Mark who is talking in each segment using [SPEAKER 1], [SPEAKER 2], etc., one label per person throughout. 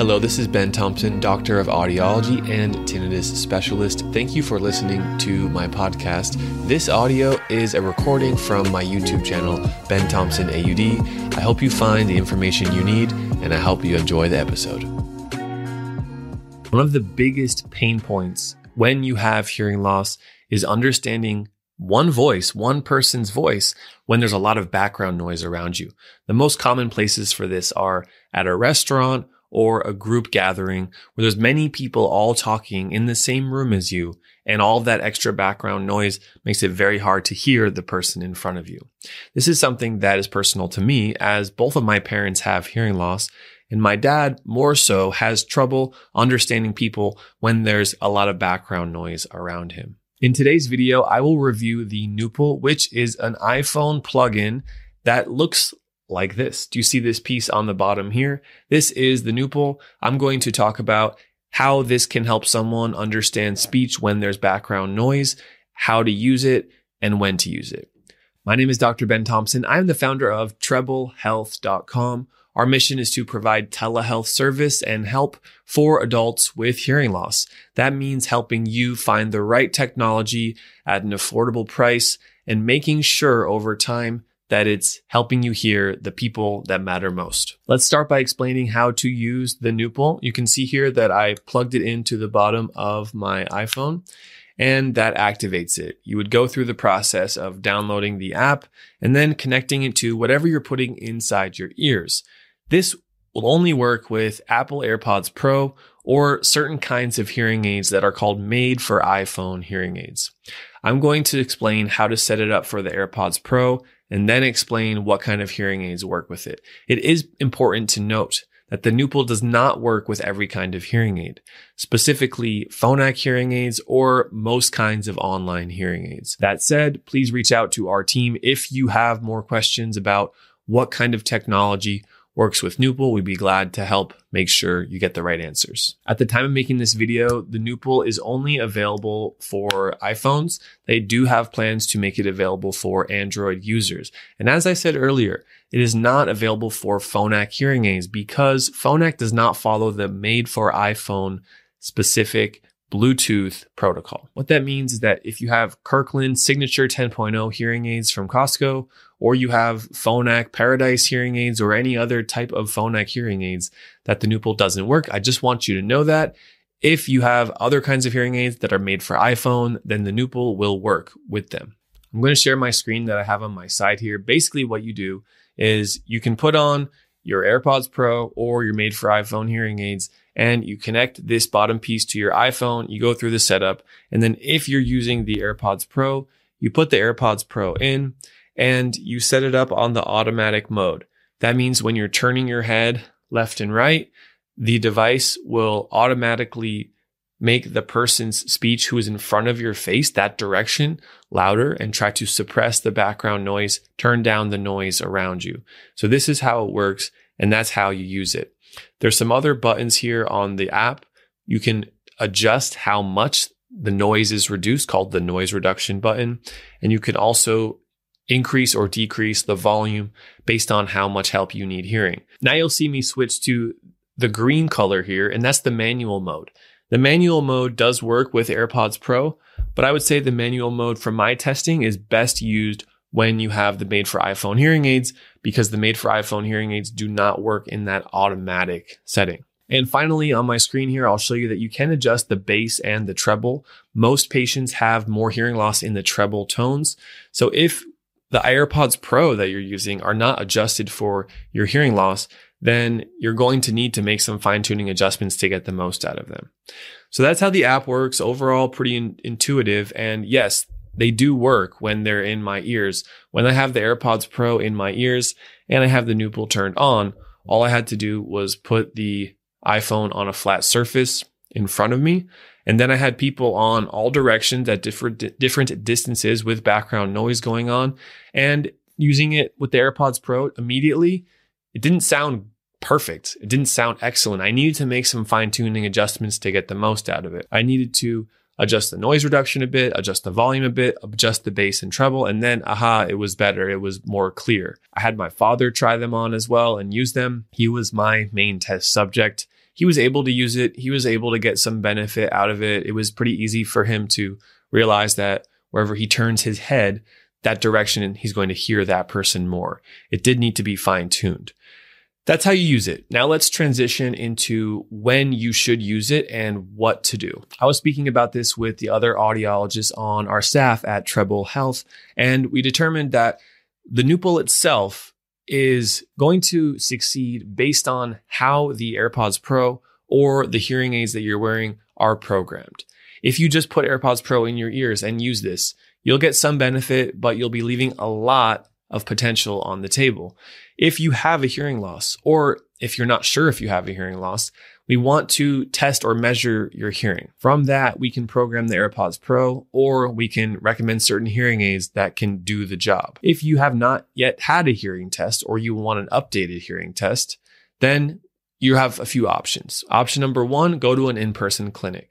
[SPEAKER 1] Hello, this is Ben Thompson, Doctor of Audiology and Tinnitus Specialist. Thank you for listening to my podcast. This audio is a recording from my YouTube channel, Ben Thompson AUD. I hope you find the information you need and I hope you enjoy the episode. One of the biggest pain points when you have hearing loss is understanding one voice, one person's voice, when there's a lot of background noise around you. The most common places for this are at a restaurant or a group gathering where there's many people all talking in the same room as you and all that extra background noise makes it very hard to hear the person in front of you. This is something that is personal to me as both of my parents have hearing loss and my dad more so has trouble understanding people when there's a lot of background noise around him. In today's video, I will review the Nupul, which is an iPhone plugin that looks like this. Do you see this piece on the bottom here? This is the Nupul. I'm going to talk about how this can help someone understand speech when there's background noise, how to use it, and when to use it. My name is Dr. Ben Thompson. I am the founder of treblehealth.com. Our mission is to provide telehealth service and help for adults with hearing loss. That means helping you find the right technology at an affordable price and making sure over time that it's helping you hear the people that matter most. Let's start by explaining how to use the Nupul. You can see here that I plugged it into the bottom of my iPhone and that activates it. You would go through the process of downloading the app and then connecting it to whatever you're putting inside your ears. This will only work with Apple AirPods Pro or certain kinds of hearing aids that are called made for iPhone hearing aids. I'm going to explain how to set it up for the AirPods Pro and then explain what kind of hearing aids work with it. It is important to note that the Nupul does not work with every kind of hearing aid, specifically Phonak hearing aids or most kinds of online hearing aids. That said, please reach out to our team if you have more questions about what kind of technology works with Nupul, we'd be glad to help make sure you get the right answers. At the time of making this video, the Nupul is only available for iPhones. They do have plans to make it available for Android users. And as I said earlier, it is not available for Phonak hearing aids because Phonak does not follow the made for iPhone specific Bluetooth protocol. What that means is that if you have Kirkland Signature 10.0 hearing aids from Costco, or you have Phonak Paradise hearing aids, or any other type of Phonak hearing aids, that the Nupul doesn't work. I just want you to know that. If you have other kinds of hearing aids that are made for iPhone, then the Nupul will work with them. I'm going to share my screen that I have on my side here. Basically, what you do is you can put on your AirPods Pro or your made for iPhone hearing aids and you connect this bottom piece to your iPhone. You go through the setup. And then if you're using the AirPods Pro, you put the AirPods Pro in and you set it up on the automatic mode. That means when you're turning your head left and right, the device will automatically make the person's speech who is in front of your face that direction louder and try to suppress the background noise, turn down the noise around you. So this is how it works and that's how you use it. There's some other buttons here on the app. You can adjust how much the noise is reduced called the noise reduction button. And you can also increase or decrease the volume based on how much help you need hearing. Now you'll see me switch to the green color here, and that's the manual mode. The manual mode does work with AirPods Pro, but I would say the manual mode from my testing is best used when you have the made for iPhone hearing aids because the made for iPhone hearing aids do not work in that automatic setting. And finally, on my screen here, I'll show you that you can adjust the bass and the treble. Most patients have more hearing loss in the treble tones. So if the AirPods Pro that you're using are not adjusted for your hearing loss, then you're going to need to make some fine tuning adjustments to get the most out of them. So that's how the app works. Overall, pretty in- intuitive. And yes, they do work when they're in my ears. When I have the AirPods Pro in my ears and I have the Nupul turned on, all I had to do was put the iPhone on a flat surface in front of me. And then I had people on all directions at different, different distances with background noise going on and using it with the AirPods Pro immediately. It didn't sound perfect. It didn't sound excellent. I needed to make some fine tuning adjustments to get the most out of it. I needed to adjust the noise reduction a bit, adjust the volume a bit, adjust the bass and treble, and then aha, it was better. It was more clear. I had my father try them on as well and use them. He was my main test subject. He was able to use it. He was able to get some benefit out of it. It was pretty easy for him to realize that wherever he turns his head, that direction, he's going to hear that person more. It did need to be fine tuned. That's how you use it. Now let's transition into when you should use it and what to do. I was speaking about this with the other audiologists on our staff at Treble Health, and we determined that the Nupul itself is going to succeed based on how the AirPods Pro or the hearing aids that you're wearing are programmed. If you just put AirPods Pro in your ears and use this, you'll get some benefit, but you'll be leaving a lot of potential on the table. If you have a hearing loss, or if you're not sure if you have a hearing loss, we want to test or measure your hearing. From that, we can program the AirPods Pro, or we can recommend certain hearing aids that can do the job. If you have not yet had a hearing test, or you want an updated hearing test, then you have a few options. Option number one, go to an in person clinic.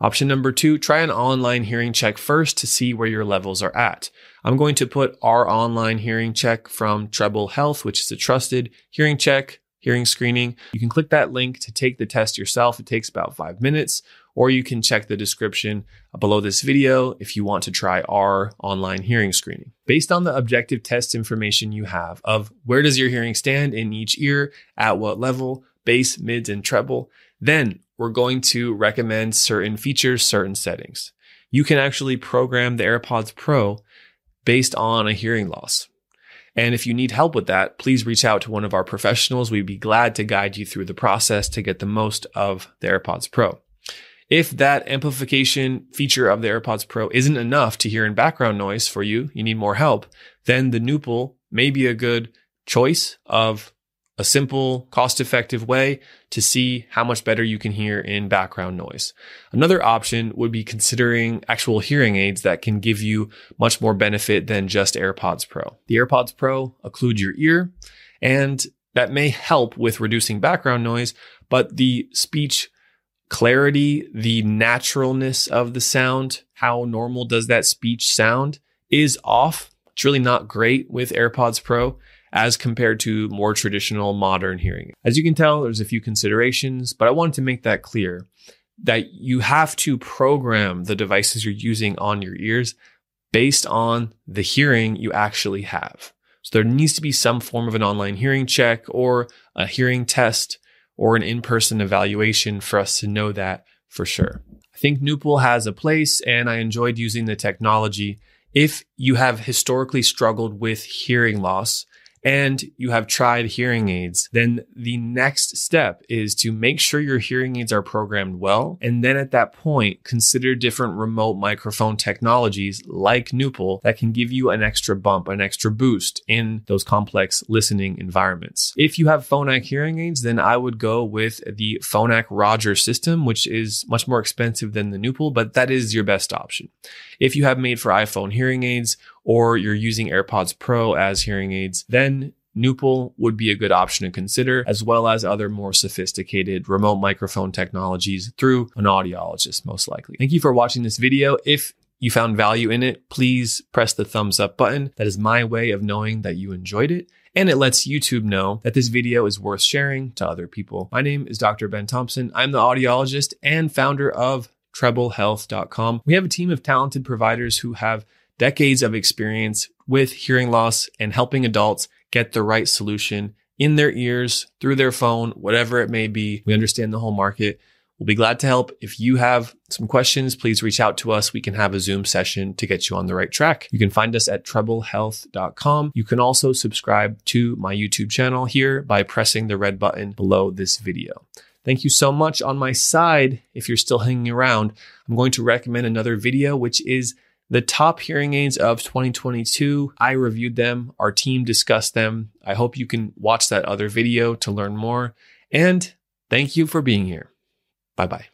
[SPEAKER 1] Option number two, try an online hearing check first to see where your levels are at. I'm going to put our online hearing check from Treble Health, which is a trusted hearing check, hearing screening. You can click that link to take the test yourself. It takes about five minutes, or you can check the description below this video if you want to try our online hearing screening. Based on the objective test information you have of where does your hearing stand in each ear, at what level, bass, mids, and treble, then we're going to recommend certain features, certain settings. You can actually program the AirPods Pro based on a hearing loss. And if you need help with that, please reach out to one of our professionals. We'd be glad to guide you through the process to get the most of the AirPods Pro. If that amplification feature of the AirPods Pro isn't enough to hear in background noise for you, you need more help, then the Nupul may be a good choice of a simple, cost effective way to see how much better you can hear in background noise. Another option would be considering actual hearing aids that can give you much more benefit than just AirPods Pro. The AirPods Pro occlude your ear and that may help with reducing background noise, but the speech clarity, the naturalness of the sound, how normal does that speech sound is off. It's really not great with AirPods Pro as compared to more traditional modern hearing. As you can tell, there's a few considerations, but I wanted to make that clear that you have to program the devices you're using on your ears based on the hearing you actually have. So there needs to be some form of an online hearing check or a hearing test or an in-person evaluation for us to know that for sure. I think Nupul has a place and I enjoyed using the technology. If you have historically struggled with hearing loss, and you have tried hearing aids, then the next step is to make sure your hearing aids are programmed well. And then at that point, consider different remote microphone technologies like Nupul that can give you an extra bump, an extra boost in those complex listening environments. If you have Phonak hearing aids, then I would go with the Phonak Roger system, which is much more expensive than the Nupul, but that is your best option. If you have made for iPhone hearing aids or you're using AirPods Pro as hearing aids, then Nupul would be a good option to consider, as well as other more sophisticated remote microphone technologies through an audiologist, most likely. Thank you for watching this video. If you found value in it, please press the thumbs up button. That is my way of knowing that you enjoyed it. And it lets YouTube know that this video is worth sharing to other people. My name is Dr. Ben Thompson. I'm the audiologist and founder of treblehealth.com. We have a team of talented providers who have decades of experience with hearing loss and helping adults get the right solution in their ears, through their phone, whatever it may be. We understand the whole market. We'll be glad to help. If you have some questions, please reach out to us. We can have a Zoom session to get you on the right track. You can find us at treblehealth.com. You can also subscribe to my YouTube channel here by pressing the red button below this video. Thank you so much. On my side, if you're still hanging around, I'm going to recommend another video, which is the top hearing aids of 2022. I reviewed them, our team discussed them. I hope you can watch that other video to learn more. And thank you for being here. Bye bye.